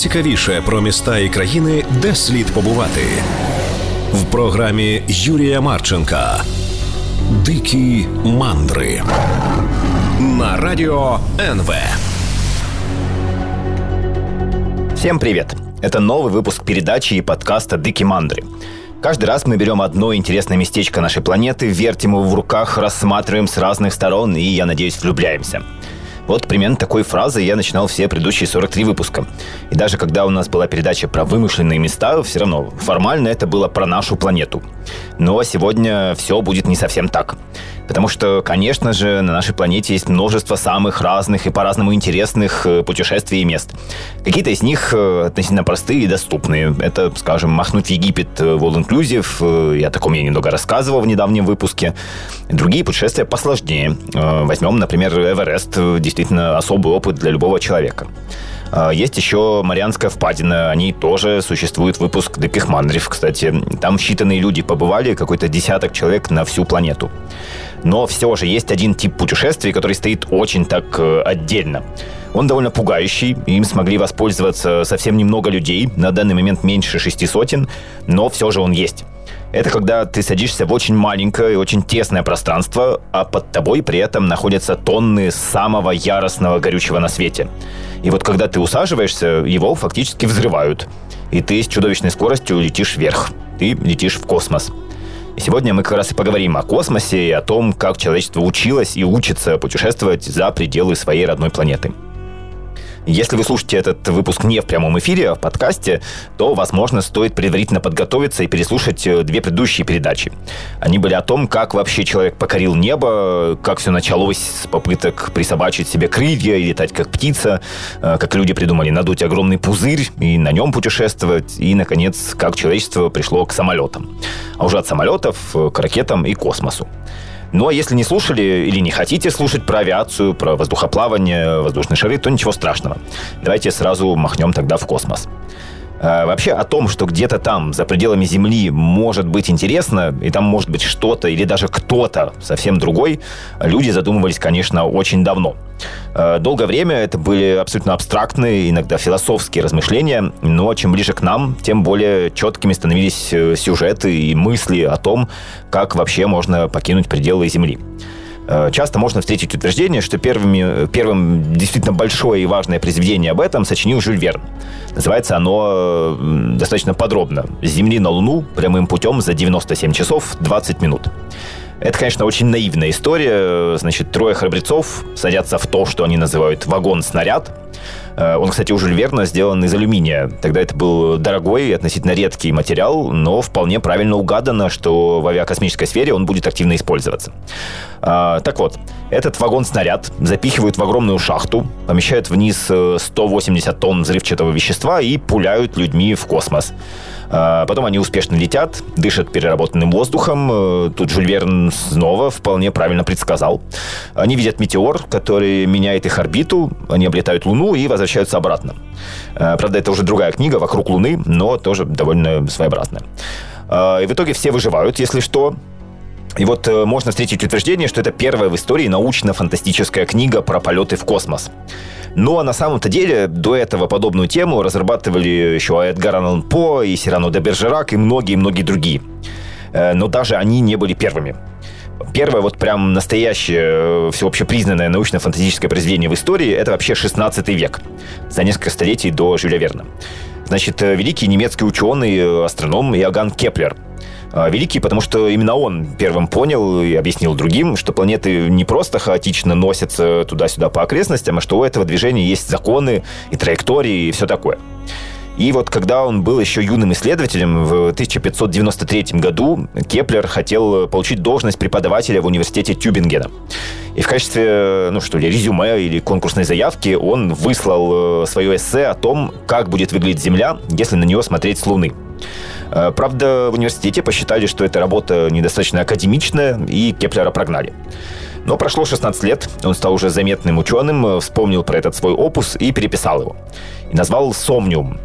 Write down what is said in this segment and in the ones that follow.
найцікавіше про міста і країни, де слід побувати в програмі Юрія Марченка. Дикі мандри на радио НВ. Всем привет! Это новый выпуск передачи и подкаста «Дыки мандры». Каждый раз мы берем одно интересное местечко нашей планеты, вертим его в руках, рассматриваем с разных сторон и, я надеюсь, влюбляемся – вот примерно такой фразой я начинал все предыдущие 43 выпуска. И даже когда у нас была передача про вымышленные места, все равно формально это было про нашу планету. Но сегодня все будет не совсем так. Потому что, конечно же, на нашей планете есть множество самых разных и по-разному интересных э, путешествий и мест. Какие-то из них э, относительно простые и доступные. Это, скажем, махнуть в Египет в э, All Inclusive. Я о таком я немного рассказывал в недавнем выпуске. Другие путешествия посложнее. Возьмем, например, Эверест. Действительно особый опыт для любого человека. Есть еще Марианская впадина, они тоже существуют, выпуск Диких Мандрев, кстати. Там считанные люди побывали, какой-то десяток человек на всю планету. Но все же есть один тип путешествий, который стоит очень так э, отдельно. Он довольно пугающий, им смогли воспользоваться совсем немного людей, на данный момент меньше шести сотен, но все же он есть. Это когда ты садишься в очень маленькое и очень тесное пространство, а под тобой при этом находятся тонны самого яростного горючего на свете. И вот когда ты усаживаешься, его фактически взрывают. И ты с чудовищной скоростью летишь вверх. Ты летишь в космос. И сегодня мы как раз и поговорим о космосе и о том, как человечество училось и учится путешествовать за пределы своей родной планеты. Если вы слушаете этот выпуск не в прямом эфире, а в подкасте, то, возможно, стоит предварительно подготовиться и переслушать э, две предыдущие передачи. Они были о том, как вообще человек покорил небо, как все началось с попыток присобачить себе крылья и летать как птица, э, как люди придумали надуть огромный пузырь и на нем путешествовать, и, наконец, как человечество пришло к самолетам. А уже от самолетов э, к ракетам и космосу. Ну, а если не слушали или не хотите слушать про авиацию, про воздухоплавание, воздушные шары, то ничего страшного. Давайте сразу махнем тогда в космос. А, вообще о том, что где-то там, за пределами Земли, может быть интересно, и там может быть что-то или даже кто-то совсем другой, люди задумывались, конечно, очень давно. А, долгое время это были абсолютно абстрактные, иногда философские размышления, но чем ближе к нам, тем более четкими становились э, сюжеты и мысли о том, как вообще можно покинуть пределы Земли. Э, часто можно встретить утверждение, что первыми, первым действительно большое и важное произведение об этом сочинил Жюль Верн. Называется оно достаточно подробно «С Земли на Луну прямым путем за 97 часов 20 минут». Это, конечно, очень наивная история. Значит, трое храбрецов садятся в то, что они называют вагон-снаряд. Э, он, кстати, у Жюль Верна сделан из алюминия. Тогда это был дорогой и относительно редкий материал, но вполне правильно угадано, что в авиакосмической сфере он будет активно использоваться. А, так вот, этот вагон-снаряд запихивают в огромную шахту, помещают вниз 180 э, тонн взрывчатого вещества и пуляют людьми в космос. А, потом они успешно летят, дышат переработанным воздухом. Э, тут Жюль Верн снова вполне правильно предсказал. Они видят метеор, который меняет их орбиту, они облетают Луну и возвращаются обратно. Э, правда, это уже другая книга «Вокруг Луны», но тоже довольно своеобразная. А, и в итоге все выживают, если что. И вот э, можно встретить утверждение, что это первая в истории научно-фантастическая книга про полеты в космос. Ну, а на самом-то деле до этого подобную тему разрабатывали еще Эдгар Аллан По и Сирано де Бержерак и многие-многие другие. Э, но даже они не были первыми. Первое вот прям настоящее э, всеобщепризнанное научно-фантастическое произведение в истории – это вообще 16 век, за несколько столетий до Жюля Верна. Значит, великий немецкий ученый, астроном Иоганн Кеплер – великий, потому что именно он первым понял и объяснил другим, что планеты не просто хаотично носятся туда-сюда по окрестностям, а что у этого движения есть законы и траектории и все такое. И вот когда он был еще юным исследователем, в 1593 году Кеплер хотел получить должность преподавателя в университете Тюбингена. И в качестве, ну что ли, резюме или конкурсной заявки он выслал э, свое эссе о том, как будет выглядеть Земля, если на нее смотреть с Луны. Э, правда, в университете посчитали, что эта работа недостаточно академичная, и Кеплера прогнали. Но прошло 16 лет, он стал уже заметным ученым, вспомнил про этот свой опус и переписал его. И назвал «Сомниум».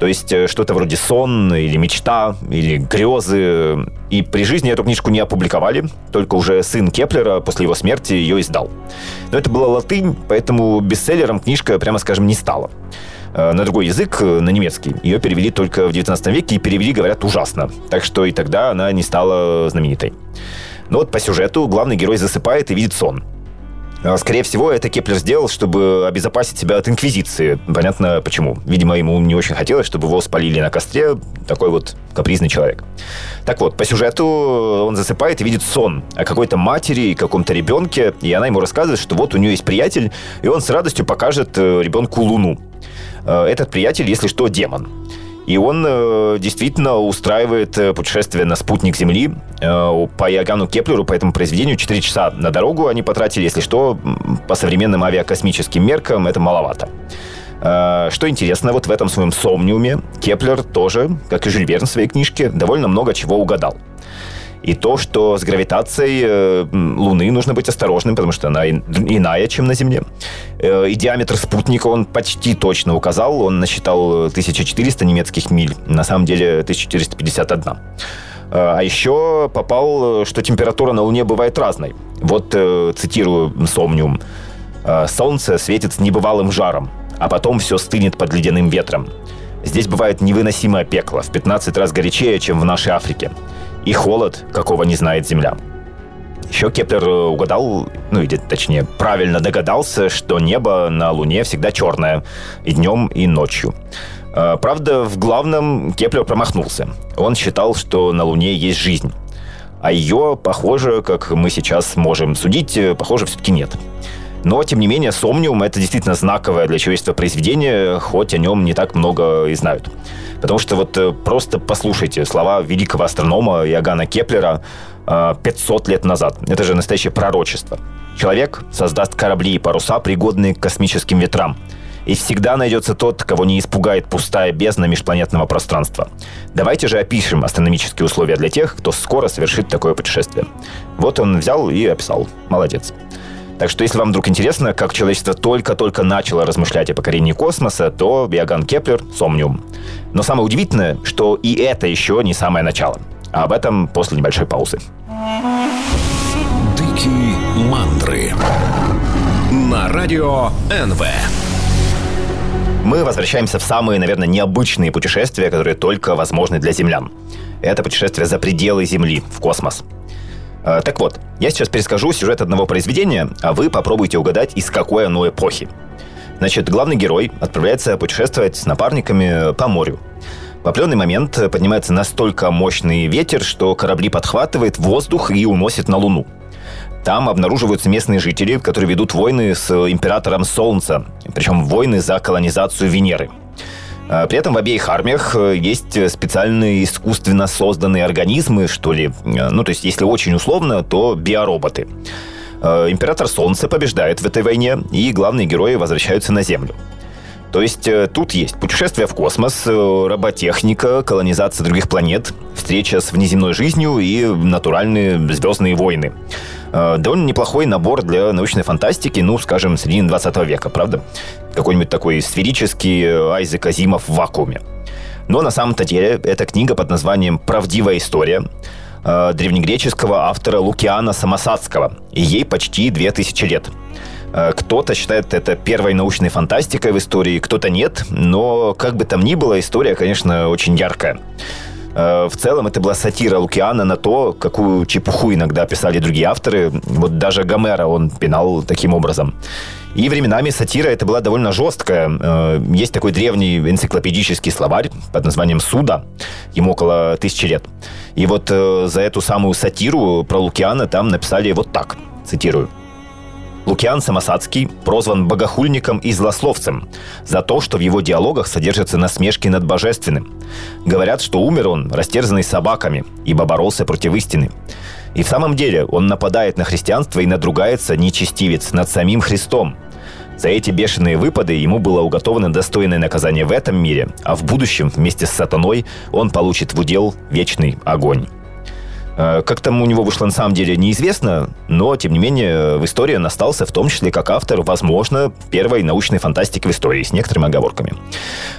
То есть э, что-то вроде сон или мечта, или грезы. И при жизни эту книжку не опубликовали, только уже сын Кеплера после его смерти ее издал. Но это была латынь, поэтому бестселлером книжка, прямо скажем, не стала э, на другой язык, э, на немецкий. Ее перевели только в 19 веке и перевели, говорят, ужасно. Так что и тогда она не стала знаменитой. Но вот по сюжету главный герой засыпает и видит сон. А, скорее всего, это Кеплер сделал, чтобы обезопасить себя от инквизиции. Понятно почему. Видимо, ему не очень хотелось, чтобы его спалили на костре. Такой вот капризный человек. Так вот, по сюжету он засыпает и видит сон о какой-то матери и каком-то ребенке. И она ему рассказывает, что вот у нее есть приятель, и он с радостью покажет э, ребенку Луну. Э, этот приятель, если что, демон. И он э, действительно устраивает э, путешествие на спутник Земли э, по Иоганну Кеплеру, по этому произведению. 4 часа на дорогу они потратили. Если что, по современным авиакосмическим меркам это маловато. Э, что интересно, вот в этом своем сомниуме Кеплер тоже, как и Жюль Верн в своей книжке, довольно много чего угадал. И то, что с гравитацией э, Луны нужно быть осторожным, потому что она иная, чем на Земле. Э, и диаметр спутника он почти точно указал. Он насчитал 1400 немецких миль. На самом деле 1451. Э, а еще попал, что температура на Луне бывает разной. Вот цитирую Сомниум. «Солнце светит с небывалым жаром, а потом все стынет под ледяным ветром. Здесь бывает невыносимое пекло, в 15 раз горячее, чем в нашей Африке и холод, какого не знает Земля. Еще Кеплер э, угадал, ну или точнее правильно догадался, что небо на Луне всегда черное и днем, и ночью. Э, правда, в главном Кеплер промахнулся. Он считал, что на Луне есть жизнь. А ее, похоже, как мы сейчас можем судить, э, похоже, все-таки нет. Но, тем не менее, Сомниум — это действительно знаковое для человечества произведение, хоть о нем не так много и знают. Потому что вот э, просто послушайте слова великого астронома Иоганна Кеплера 500 э, лет назад. Это же настоящее пророчество. Человек создаст корабли и паруса, пригодные к космическим ветрам. И всегда найдется тот, кого не испугает пустая бездна межпланетного пространства. Давайте же опишем астрономические условия для тех, кто скоро совершит такое путешествие. Вот он взял и описал. Молодец. Так что, если вам вдруг интересно, как человечество только-только начало размышлять о покорении космоса, то Иоганн Кеплер – Сомниум. Но самое удивительное, что и это еще не самое начало. А об этом после небольшой паузы. Дикие мандры на радио НВ. Мы возвращаемся в самые, наверное, необычные путешествия, которые только возможны для землян. Это путешествие за пределы Земли, в космос – так вот, я сейчас перескажу сюжет одного произведения, а вы попробуйте угадать, из какой оно эпохи. Значит, главный герой отправляется путешествовать с напарниками по морю. В определенный момент поднимается настолько мощный ветер, что корабли подхватывает воздух и уносит на Луну. Там обнаруживаются местные жители, которые ведут войны с императором Солнца, причем войны за колонизацию Венеры – при этом в обеих армиях э, есть специальные искусственно созданные организмы, что ли. Э, ну, то есть, если очень условно, то биороботы. Э, император Солнца побеждает в этой войне, и главные герои возвращаются на Землю. То есть тут есть путешествие в космос, роботехника, колонизация других планет, встреча с внеземной жизнью и натуральные звездные войны. Довольно неплохой набор для научной фантастики, ну, скажем, середины 20 века, правда? какой-нибудь такой сферический э, Айзек Азимов в вакууме. Но на самом-то деле это книга под названием «Правдивая история» э, древнегреческого автора Лукиана Самосадского. И ей почти 2000 лет. Э, кто-то считает это первой научной фантастикой в истории, кто-то нет. Но как бы там ни было, история, конечно, очень яркая. Э, в целом это была сатира Лукиана на то, какую чепуху иногда писали другие авторы. Вот даже Гомера он пинал таким образом. И временами сатира это была довольно жесткая. Э, есть такой древний энциклопедический словарь под названием «Суда». Ему около тысячи лет. И вот э, за эту самую сатиру про Лукиана там написали вот так, цитирую. Лукиан Самосадский прозван богохульником и злословцем за то, что в его диалогах содержатся насмешки над божественным. Говорят, что умер он, растерзанный собаками, ибо боролся против истины. И в самом деле он нападает на христианство и надругается нечестивец над самим Христом. За эти бешеные выпады ему было уготовано достойное наказание в этом мире, а в будущем вместе с сатаной он получит в удел вечный огонь. Э, как там у него вышло на самом деле неизвестно, но, тем не менее, в истории он остался, в том числе как автор, возможно, первой научной фантастики в истории, с некоторыми оговорками.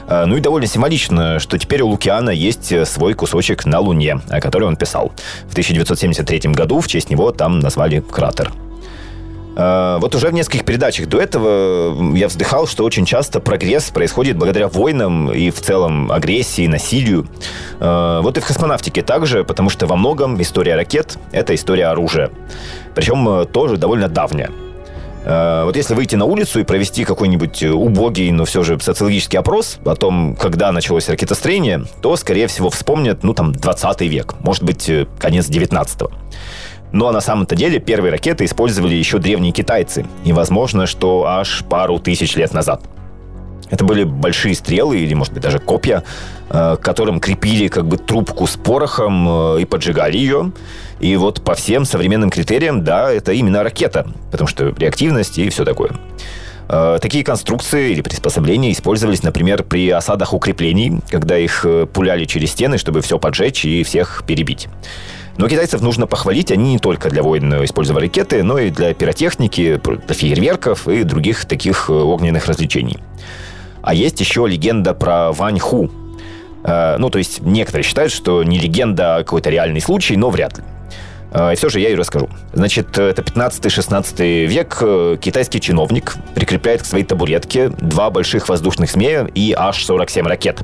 Э, ну и довольно символично, что теперь у Лукиана есть свой кусочек на Луне, о котором он писал. В 1973 году в честь него там назвали кратер. Э, вот уже в нескольких передачах до этого я вздыхал, что очень часто прогресс происходит благодаря войнам и в целом агрессии, насилию. Э, вот и в космонавтике также, потому что во многом история ракет — это история оружия. Причем э, тоже довольно давняя. Вот если выйти на улицу и провести какой-нибудь убогий, но все же социологический опрос о том, когда началось ракетостроение, то, скорее всего, вспомнят, ну, там, 20 век, может быть, конец 19 -го. Но на самом-то деле первые ракеты использовали еще древние китайцы. И возможно, что аж пару тысяч лет назад. Это были большие стрелы или, может быть, даже копья, э, к которым крепили как бы трубку с порохом э, и поджигали ее. И вот по всем современным критериям, да, это именно ракета, потому что реактивность и все такое. Э, такие конструкции или приспособления использовались, например, при осадах укреплений, когда их пуляли через стены, чтобы все поджечь и всех перебить. Но китайцев нужно похвалить, они не только для войн использовали ракеты, но и для пиротехники, для фейерверков и других таких э, огненных развлечений. А есть еще легенда про Вань Ху. Э, ну, то есть некоторые считают, что не легенда, а какой-то реальный случай, но вряд ли. Э, и все же я и расскажу. Значит, это 15-16 век. Китайский чиновник прикрепляет к своей табуретке два больших воздушных змея и аж 47 ракет.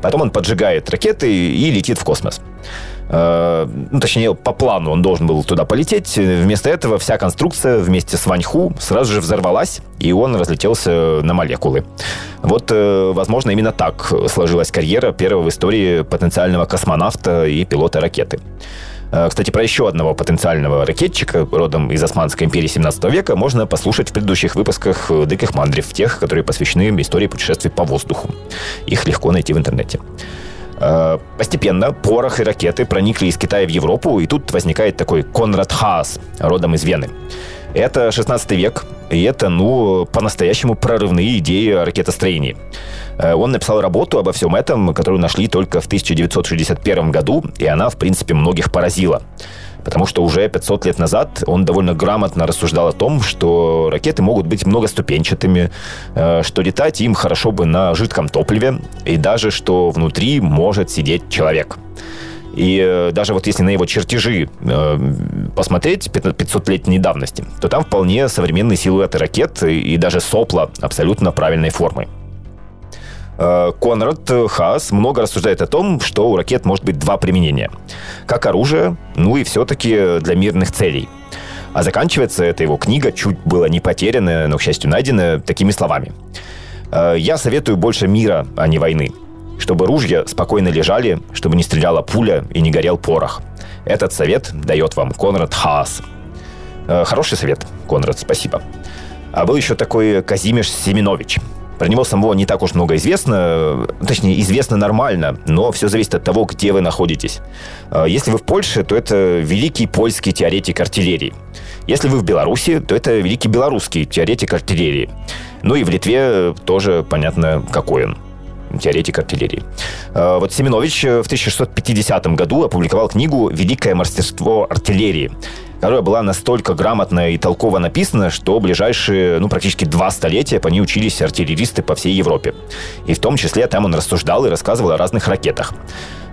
Потом он поджигает ракеты и летит в космос. Э, ну, точнее, по плану он должен был туда полететь. Вместо этого вся конструкция вместе с Ваньху сразу же взорвалась, и он разлетелся на молекулы. Вот, э, возможно, именно так сложилась карьера первого в истории потенциального космонавта и пилота ракеты. Э, кстати, про еще одного потенциального ракетчика, родом из Османской империи 17 века, можно послушать в предыдущих выпусках «Диких мандрев», тех, которые посвящены истории путешествий по воздуху. Их легко найти в интернете. Э, постепенно порох и ракеты проникли из Китая в Европу, и тут возникает такой Конрад Хаас, родом из Вены. Это 16 век, и это, ну, по-настоящему прорывные идеи о ракетостроении. Э, он написал работу обо всем этом, которую нашли только в 1961 году, и она, в принципе, многих поразила. Потому что уже 500 лет назад он довольно грамотно рассуждал о том, что ракеты могут быть многоступенчатыми, э, что летать им хорошо бы на жидком топливе, и даже что внутри может сидеть человек. И э, даже вот если на его чертежи э, посмотреть 500-летней давности, то там вполне современные силуэты ракет и даже сопла абсолютно правильной формы. Э, Конрад Хаас много рассуждает о том, что у ракет может быть два применения. Как оружие, ну и все-таки для мирных целей. А заканчивается эта его книга, чуть было не потерянная, но, к счастью, найденная, такими словами. «Э, «Я советую больше мира, а не войны. Чтобы ружья спокойно лежали, чтобы не стреляла пуля и не горел порох. Этот совет дает вам Конрад Хаас». «Э, хороший совет, Конрад, спасибо. А был еще такой Казимиш Семенович – про него самого не так уж много известно, точнее, известно нормально, но все зависит от того, где вы находитесь. А, если вы в Польше, то это великий польский теоретик артиллерии. Если вы в Беларуси, то это великий белорусский теоретик артиллерии. Ну и в Литве тоже понятно, какой он теоретик артиллерии. А, вот Семенович в 1650 году опубликовал книгу «Великое мастерство артиллерии», которая была настолько грамотно и толково написана, что ближайшие, ну, практически два столетия по ней учились артиллеристы по всей Европе. И в том числе там он рассуждал и рассказывал о разных ракетах.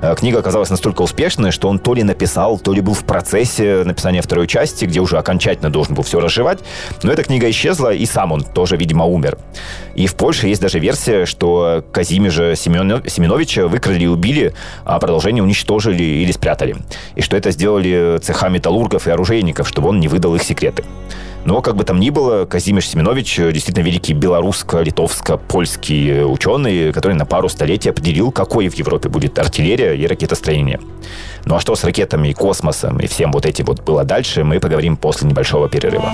Э, книга оказалась настолько успешной, что он то ли написал, то ли был в процессе написания второй части, где уже окончательно должен был все разжевать. Но эта книга исчезла, и сам он тоже, видимо, умер. И в Польше есть даже версия, что Казимежа Семеновича выкрали и убили, а продолжение уничтожили или спрятали. И что это сделали цеха металлургов и оружейников, чтобы он не выдал их секреты. Но, как бы там ни было, Казимиш Семенович э, действительно великий белорусско-литовско-польский э, ученый, который на пару столетий определил, какой в Европе будет артиллерия и ракетостроение. Ну а что с ракетами и космосом и всем вот этим вот было дальше, мы поговорим после небольшого перерыва.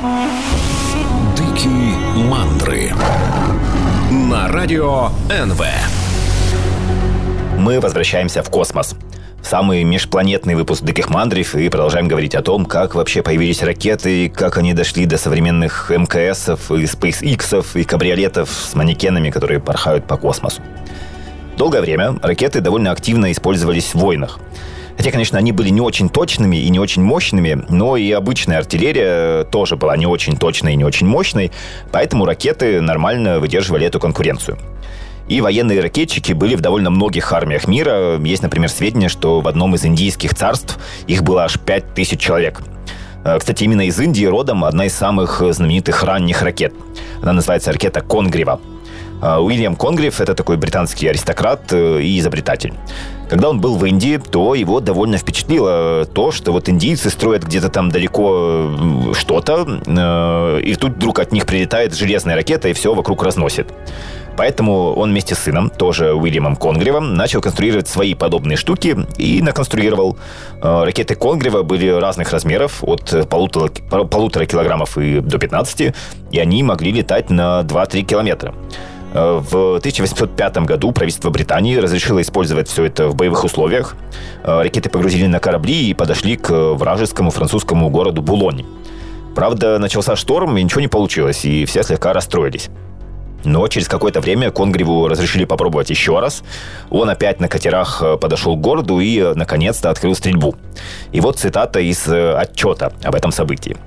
Дикие мандры на радио НВ. Мы возвращаемся в космос самый межпланетный выпуск «Диких мандров» и продолжаем говорить о том, как вообще появились ракеты, как они дошли до современных МКСов и SpaceX и кабриолетов с манекенами, которые порхают по космосу. Долгое время ракеты довольно активно использовались в войнах. Хотя, конечно, они были не очень точными и не очень мощными, но и обычная артиллерия тоже была не очень точной и не очень мощной, поэтому ракеты нормально выдерживали эту конкуренцию. И военные ракетчики были в довольно многих армиях мира. Есть, например, сведения, что в одном из индийских царств их было аж 5000 человек. Э, кстати, именно из Индии родом одна из самых знаменитых ранних ракет. Она называется ракета Конгрива. Э, Уильям Конгрив – это такой британский аристократ э, и изобретатель. Когда он был в Индии, то его довольно впечатлило то, что вот индийцы строят где-то там далеко что-то, и тут вдруг от них прилетает железная ракета и все вокруг разносит. Поэтому он вместе с сыном, тоже Уильямом Конгривом, начал конструировать свои подобные штуки и наконструировал. Э, ракеты Конгрива были разных размеров, от полутора, полутора килограммов и до 15, и они могли летать на 2-3 километра. Э, в 1805 году правительство Британии разрешило использовать все это в боевых условиях. Э, ракеты погрузили на корабли и подошли к вражескому французскому городу Булоне. Правда, начался шторм, и ничего не получилось, и все слегка расстроились. Но через какое-то время Конгреву разрешили попробовать еще раз. Он опять на катерах э, подошел к городу и, э, наконец-то, открыл стрельбу. И вот цитата из э, отчета об этом событии.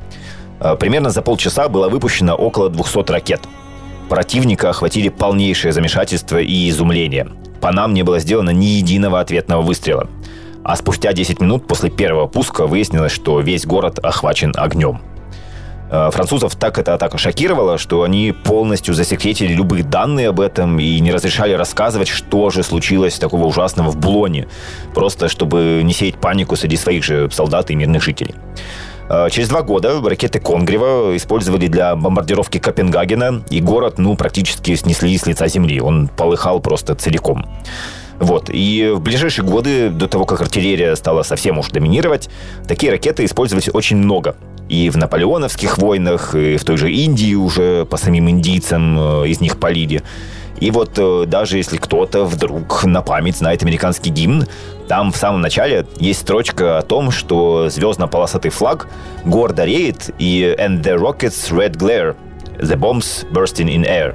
Примерно за полчаса было выпущено около 200 ракет. Противника охватили полнейшее замешательство и изумление. По нам не было сделано ни единого ответного выстрела. А спустя 10 минут после первого пуска выяснилось, что весь город охвачен огнем. Э, французов так эта атака шокировала, что они полностью засекретили любые данные об этом и не разрешали рассказывать, что же случилось такого ужасного в Булоне, просто чтобы не сеять панику среди своих же солдат и мирных жителей. Э, через два года ракеты Конгрева использовали для бомбардировки Копенгагена, и город, ну, практически снесли с лица земли. Он полыхал просто целиком. Вот. И в ближайшие годы, до того, как артиллерия стала совсем уж доминировать, такие ракеты использовались очень много. И в наполеоновских войнах, и в той же Индии уже по самим индийцам э, из них полили. И вот э, даже если кто-то вдруг на память знает американский гимн, там в самом начале есть строчка о том, что звездно-полосатый флаг гордо реет и «And the rockets red glare, the bombs bursting in air».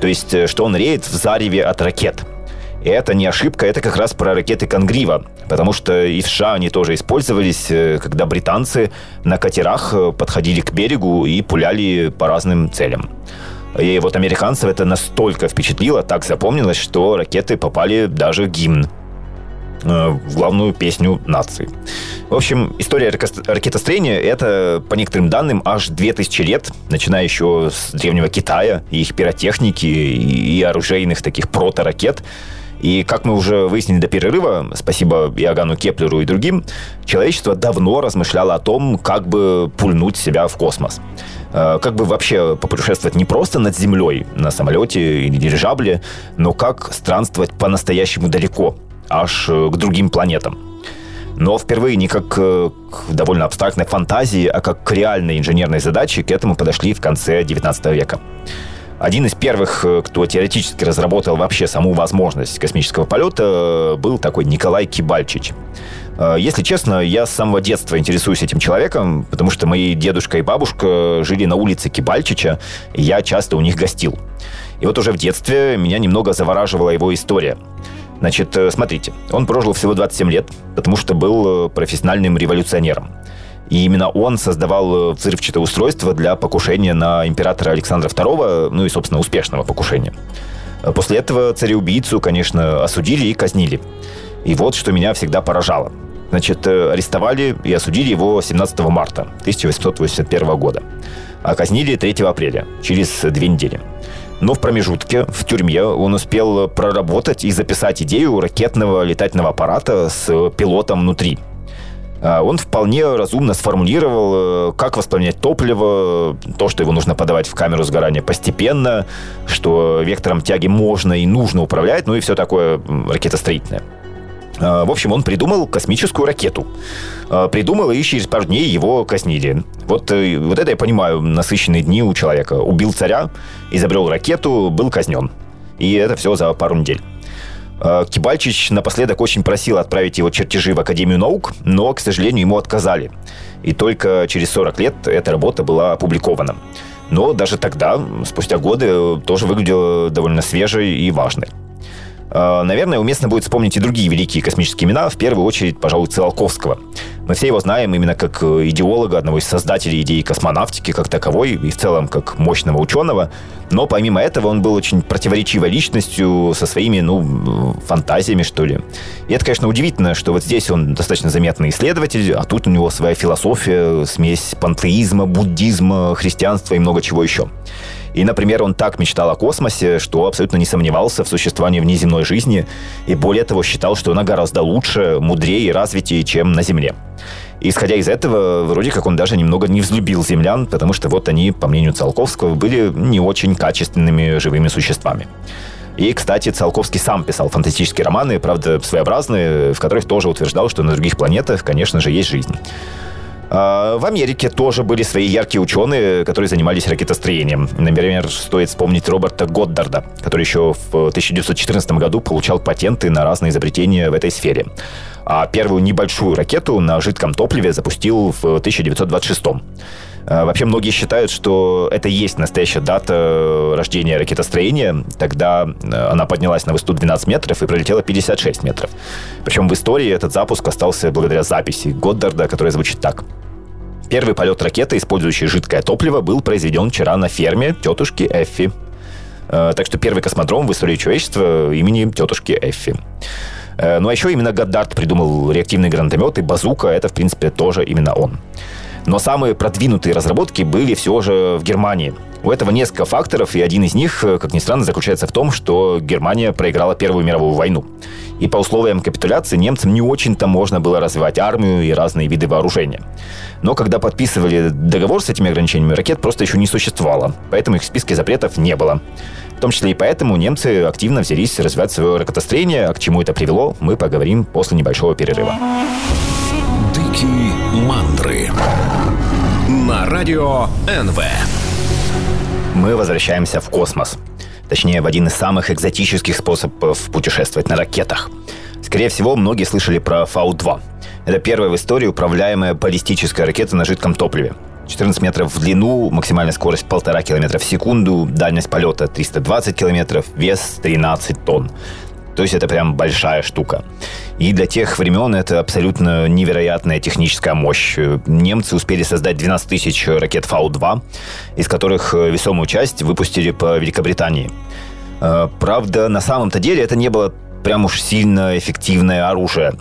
То есть, э, что он реет в зареве от ракет – и это не ошибка, это как раз про ракеты Конгрива, потому что и в США они тоже использовались, э, когда британцы на катерах э, подходили к берегу и пуляли по разным целям. И вот американцев это настолько впечатлило, так запомнилось, что ракеты попали даже в гимн э, в главную песню нации. В общем, история ракетостроения — это, по некоторым данным, аж 2000 лет, начиная еще с древнего Китая, их пиротехники, и оружейных таких проторакет. ракет и как мы уже выяснили до перерыва, спасибо Иоганну Кеплеру и другим, человечество давно размышляло о том, как бы пульнуть себя в космос. Э, как бы вообще попутешествовать не просто над Землей, на самолете или дирижабле, но как странствовать по-настоящему далеко, аж э, к другим планетам. Но впервые не как э, к довольно абстрактной фантазии, а как к реальной инженерной задаче к этому подошли в конце 19 века. Один из первых, э, кто теоретически разработал вообще саму возможность космического полета, э, был такой Николай Кибальчич. Э, если честно, я с самого детства интересуюсь этим человеком, потому что мои дедушка и бабушка жили на улице Кибальчича, и я часто у них гостил. И вот уже в детстве меня немного завораживала его история. Значит, смотрите, он прожил всего 27 лет, потому что был профессиональным революционером. И именно он создавал э, взрывчатое устройство для покушения на императора Александра II, ну и, собственно, успешного покушения. Э, после этого цареубийцу, конечно, осудили и казнили. И вот что меня всегда поражало. Значит, э, арестовали и осудили его 17 марта 1881 года. А казнили 3 апреля, через две недели. Но в промежутке, в тюрьме, он успел проработать и записать идею ракетного летательного аппарата с пилотом внутри – он вполне разумно сформулировал, э, как воспламенять топливо, то, что его нужно подавать в камеру сгорания постепенно, что вектором тяги можно и нужно управлять, ну и все такое ракетостроительное. А, в общем, он придумал космическую ракету. А, придумал, и через пару дней его казнили. Вот, э, вот это я понимаю, насыщенные дни у человека. Убил царя, изобрел ракету, был казнен. И это все за пару недель. Э, Кибальчич напоследок очень просил отправить его чертежи в Академию наук, но, к сожалению, ему отказали. И только через 40 лет эта работа была опубликована. Но даже тогда, спустя годы, тоже выглядела довольно свежей и важной. Э, наверное, уместно будет вспомнить и другие великие космические имена, в первую очередь, пожалуй, Циолковского. Мы все его знаем именно как э, идеолога, одного из создателей идеи космонавтики как таковой, и в целом как мощного ученого. Но помимо этого он был очень противоречивой личностью со своими, ну, фантазиями, что ли. И это, конечно, удивительно, что вот здесь он достаточно заметный исследователь, а тут у него своя философия, смесь пантеизма, буддизма, христианства и много чего еще. И, например, он так мечтал о космосе, что абсолютно не сомневался в существовании внеземной жизни, и более того считал, что она гораздо лучше, мудрее и развитее, чем на Земле. Исходя из этого, вроде как он даже немного не взлюбил землян, потому что вот они, по мнению Циолковского, были не очень качественными живыми существами. И, кстати, Циолковский сам писал фантастические романы, правда, своеобразные, в которых тоже утверждал, что на других планетах, конечно же, есть жизнь. А, в Америке тоже были свои яркие ученые, которые занимались ракетостроением. Например, стоит вспомнить Роберта Годдарда, который еще в 1914 году получал патенты на разные изобретения в этой сфере. А первую небольшую ракету на жидком топливе запустил в 1926 а, Вообще многие считают, что это и есть настоящая дата рождения ракетостроения. Тогда а, она поднялась на высоту 12 метров и пролетела 56 метров. Причем в истории этот запуск остался благодаря записи Годдарда, которая звучит так. Первый полет ракеты, использующей жидкое топливо, был произведен вчера на ферме тетушки Эффи. Э, так что первый космодром в истории человечества имени тетушки Эффи. Э, ну а еще именно Годдард придумал реактивный гранатомет, и базука это, в принципе, тоже именно он. Но самые продвинутые разработки были все же в Германии. У этого несколько факторов, и один из них, э, как ни странно, заключается в том, что Германия проиграла Первую мировую войну. И по условиям капитуляции немцам не очень-то можно было развивать армию и разные виды вооружения. Но когда подписывали договор с этими ограничениями, ракет просто еще не существовало, поэтому их в списке запретов не было. В том числе и поэтому немцы активно взялись развивать свое ракетостроение, а к чему это привело, мы поговорим после небольшого перерыва. Дикие мандры на радио НВ. Мы возвращаемся в космос. Точнее, в один из самых экзотических способов путешествовать на ракетах. Скорее всего, многие слышали про Фау-2. Это первая в истории управляемая баллистическая ракета на жидком топливе. 14 метров в длину, максимальная скорость 1,5 км в секунду, дальность полета 320 километров, вес 13 тонн. То есть это прям большая штука. И для тех времен это абсолютно невероятная техническая мощь. Немцы успели создать 12 тысяч ракет Фау-2, из которых весомую часть выпустили по Великобритании. Э, правда, на самом-то деле это не было прям уж сильно эффективное оружие.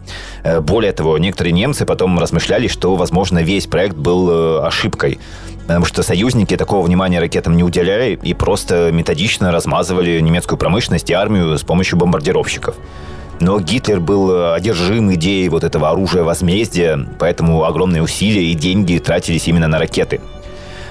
Э, более того, некоторые немцы потом размышляли, что, возможно, весь проект был э, ошибкой потому что союзники такого внимания ракетам не уделяли и просто методично размазывали немецкую промышленность и армию с помощью бомбардировщиков. Но Гитлер был одержим идеей вот этого оружия возмездия, поэтому огромные усилия и деньги тратились именно на ракеты.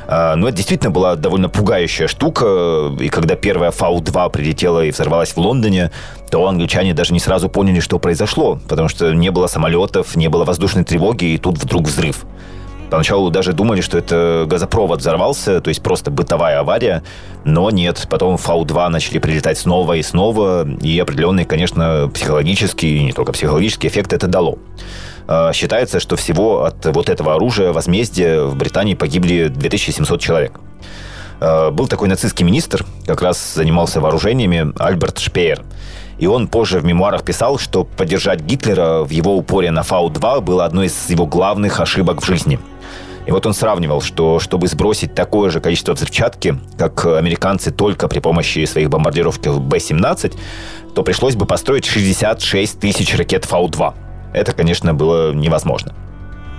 А, но это действительно была довольно пугающая штука, и когда первая Фау-2 прилетела и взорвалась в Лондоне, то англичане даже не сразу поняли, что произошло, потому что не было самолетов, не было воздушной тревоги, и тут вдруг взрыв. Поначалу даже думали, что это газопровод взорвался, то есть просто бытовая авария, но нет. Потом Фау-2 начали прилетать снова и снова, и определенный, конечно, психологический, и не только психологический эффект это дало. А, считается, что всего от вот этого оружия возмездия в Британии погибли 2700 человек. А, был такой нацистский министр, как раз занимался вооружениями, Альберт Шпеер. И он позже в мемуарах писал, что поддержать Гитлера в его упоре на Фау-2 было одной из его главных ошибок в жизни – и вот он сравнивал, что чтобы сбросить такое же количество взрывчатки, как американцы только при помощи своих бомбардировок Б-17, то пришлось бы построить 66 тысяч ракет Фау-2. Это, конечно, было невозможно.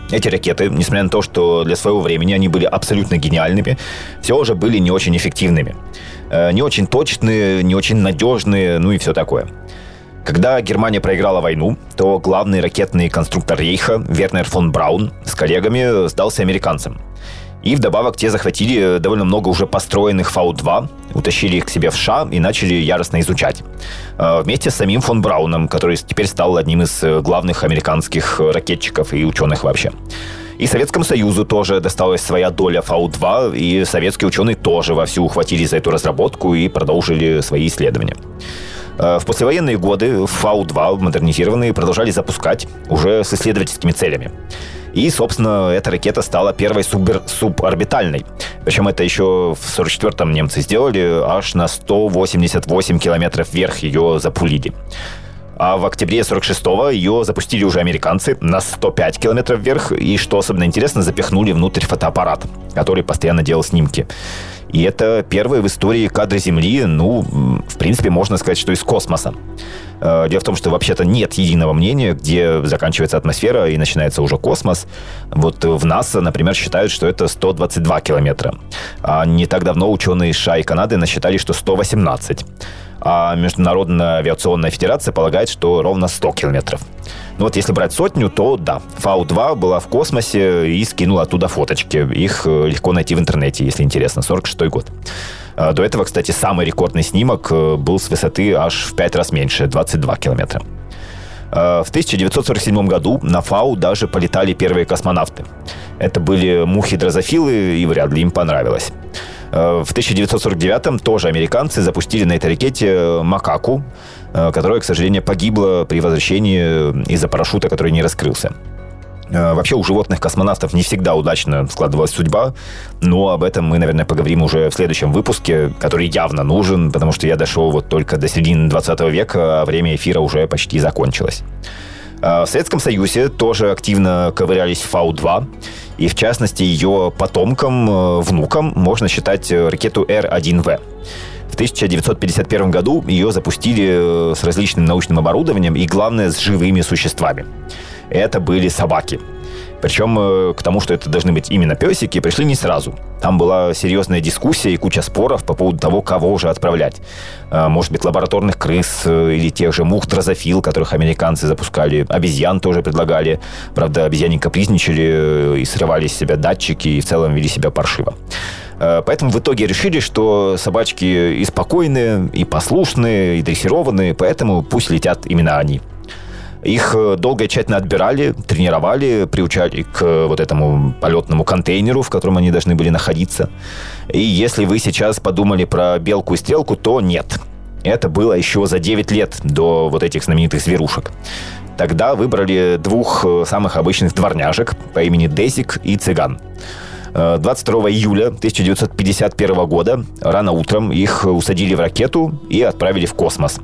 Эти ракеты, несмотря на то, что для своего времени они были абсолютно гениальными, все же были не очень эффективными. Э, не очень точные, не очень надежные, ну и все такое. Когда Германия проиграла войну, то главный ракетный конструктор Рейха Вернер фон Браун с коллегами сдался американцам. И вдобавок те захватили довольно много уже построенных Фау-2, утащили их к себе в США и начали яростно изучать. А, вместе с самим фон Брауном, который теперь стал одним из главных американских ракетчиков и ученых вообще. И Советскому Союзу тоже досталась своя доля Фау-2, и советские ученые тоже вовсю ухватились за эту разработку и продолжили свои исследования. Э, в послевоенные годы Фау-2 модернизированные продолжали запускать уже с исследовательскими целями. И, собственно, эта ракета стала первой субер суборбитальной. Причем это еще в 44-м немцы сделали, аж на 188 километров вверх ее запулили. А в октябре 46-го ее запустили уже американцы на 105 километров вверх. И, что особенно интересно, запихнули внутрь фотоаппарат, который постоянно делал снимки. И это первые в истории кадры Земли, ну, в принципе, можно сказать, что из космоса. Э, дело в том, что вообще-то нет единого мнения, где заканчивается атмосфера и начинается уже космос. Вот в НАСА, например, считают, что это 122 километра. А не так давно ученые США и Канады насчитали, что 118 а Международная авиационная федерация полагает, что ровно 100 километров. Ну вот если брать сотню, то да, Фау-2 была в космосе и скинула оттуда фоточки. Их э, легко найти в интернете, если интересно. 46 год. А, до этого, кстати, самый рекордный снимок э, был с высоты аж в 5 раз меньше, 22 километра. А, в 1947 году на Фау даже полетали первые космонавты. Это были мухи-дрозофилы, и вряд ли им понравилось. А, в 1949-м тоже американцы запустили на этой ракете э, макаку, э, которая, к сожалению, погибла при возвращении из-за парашюта, который не раскрылся. Э, вообще у животных космонавтов не всегда удачно складывалась судьба, но об этом мы, наверное, поговорим уже в следующем выпуске, который явно нужен, потому что я дошел вот только до середины 20 века, а время эфира уже почти закончилось. Э, в Советском Союзе тоже активно ковырялись Фау-2, и в частности ее потомком, э, внуком можно считать ракету Р-1В. В 1951 году ее запустили с различным научным оборудованием и, главное, с живыми существами это были собаки. Причем э, к тому, что это должны быть именно песики, пришли не сразу. Там была серьезная дискуссия и куча споров по поводу того, кого уже отправлять. Э, может быть, лабораторных крыс э, или тех же мух дрозофил, которых американцы запускали. Обезьян тоже предлагали. Правда, обезьяне капризничали и срывали с себя датчики и в целом вели себя паршиво. Поэтому в итоге решили, что собачки и спокойные, и послушные, и дрессированные, поэтому пусть летят именно они. Их э, долго и тщательно отбирали, тренировали, приучали к э, вот этому полетному контейнеру, в котором они должны были находиться. И если вы сейчас подумали про белку и стрелку, то нет. Это было еще за 9 лет до вот этих знаменитых зверушек. Тогда выбрали двух э, самых обычных дворняжек по имени Дезик и Цыган. 22 июля 1951 года рано утром их усадили в ракету и отправили в космос.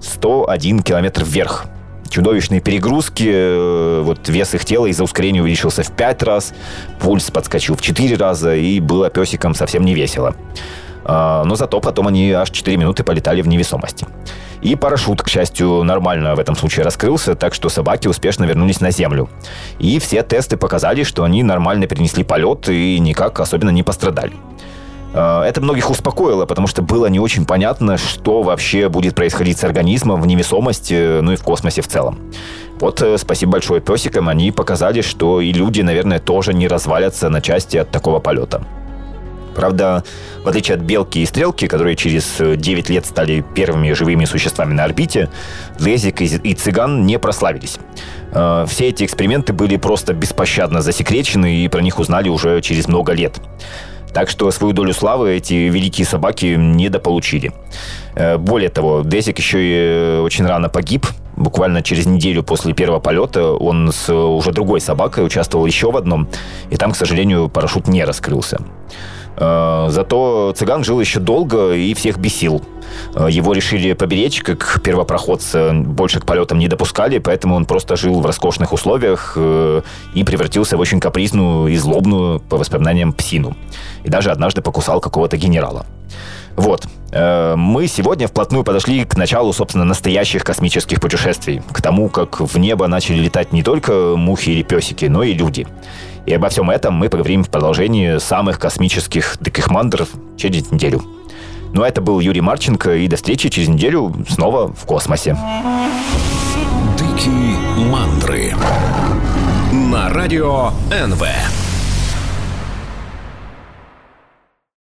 101 километр вверх чудовищные перегрузки, э, вот вес их тела из-за ускорения увеличился в 5 раз, пульс подскочил в 4 раза, и было песикам совсем не весело. А, но зато потом они аж 4 минуты полетали в невесомости. И парашют, к счастью, нормально в этом случае раскрылся, так что собаки успешно вернулись на Землю. И все тесты показали, что они нормально перенесли полет и никак особенно не пострадали. А, это многих успокоило, потому что было не очень понятно, что вообще будет происходить с организмом в невесомости, ну и в космосе в целом. Вот э, спасибо большое песикам, они показали, что и люди, наверное, тоже не развалятся на части от такого полета. Правда, в отличие от белки и стрелки, которые через 9 лет стали первыми живыми существами на орбите, Лезик и цыган не прославились. Все эти эксперименты были просто беспощадно засекречены, и про них узнали уже через много лет. Так что свою долю славы эти великие собаки недополучили. Э, более того, Десик еще и э, очень рано погиб. Буквально через неделю после первого полета он с уже другой собакой участвовал еще в одном. И там, к сожалению, парашют не раскрылся. Э, зато цыган жил еще долго и всех бесил. Его решили поберечь, как первопроходца больше к полетам не допускали, поэтому он просто жил в роскошных условиях и превратился в очень капризную и злобную, по воспоминаниям, псину и даже однажды покусал какого-то генерала. Вот. Э, мы сегодня вплотную подошли к началу, собственно, настоящих космических путешествий. К тому, как в небо начали летать не только мухи или песики, но и люди. И обо всем этом мы поговорим в продолжении самых космических декихмандров через неделю. Ну а это был Юрий Марченко, и до встречи через неделю снова в космосе. Дикие мандры на радио НВ.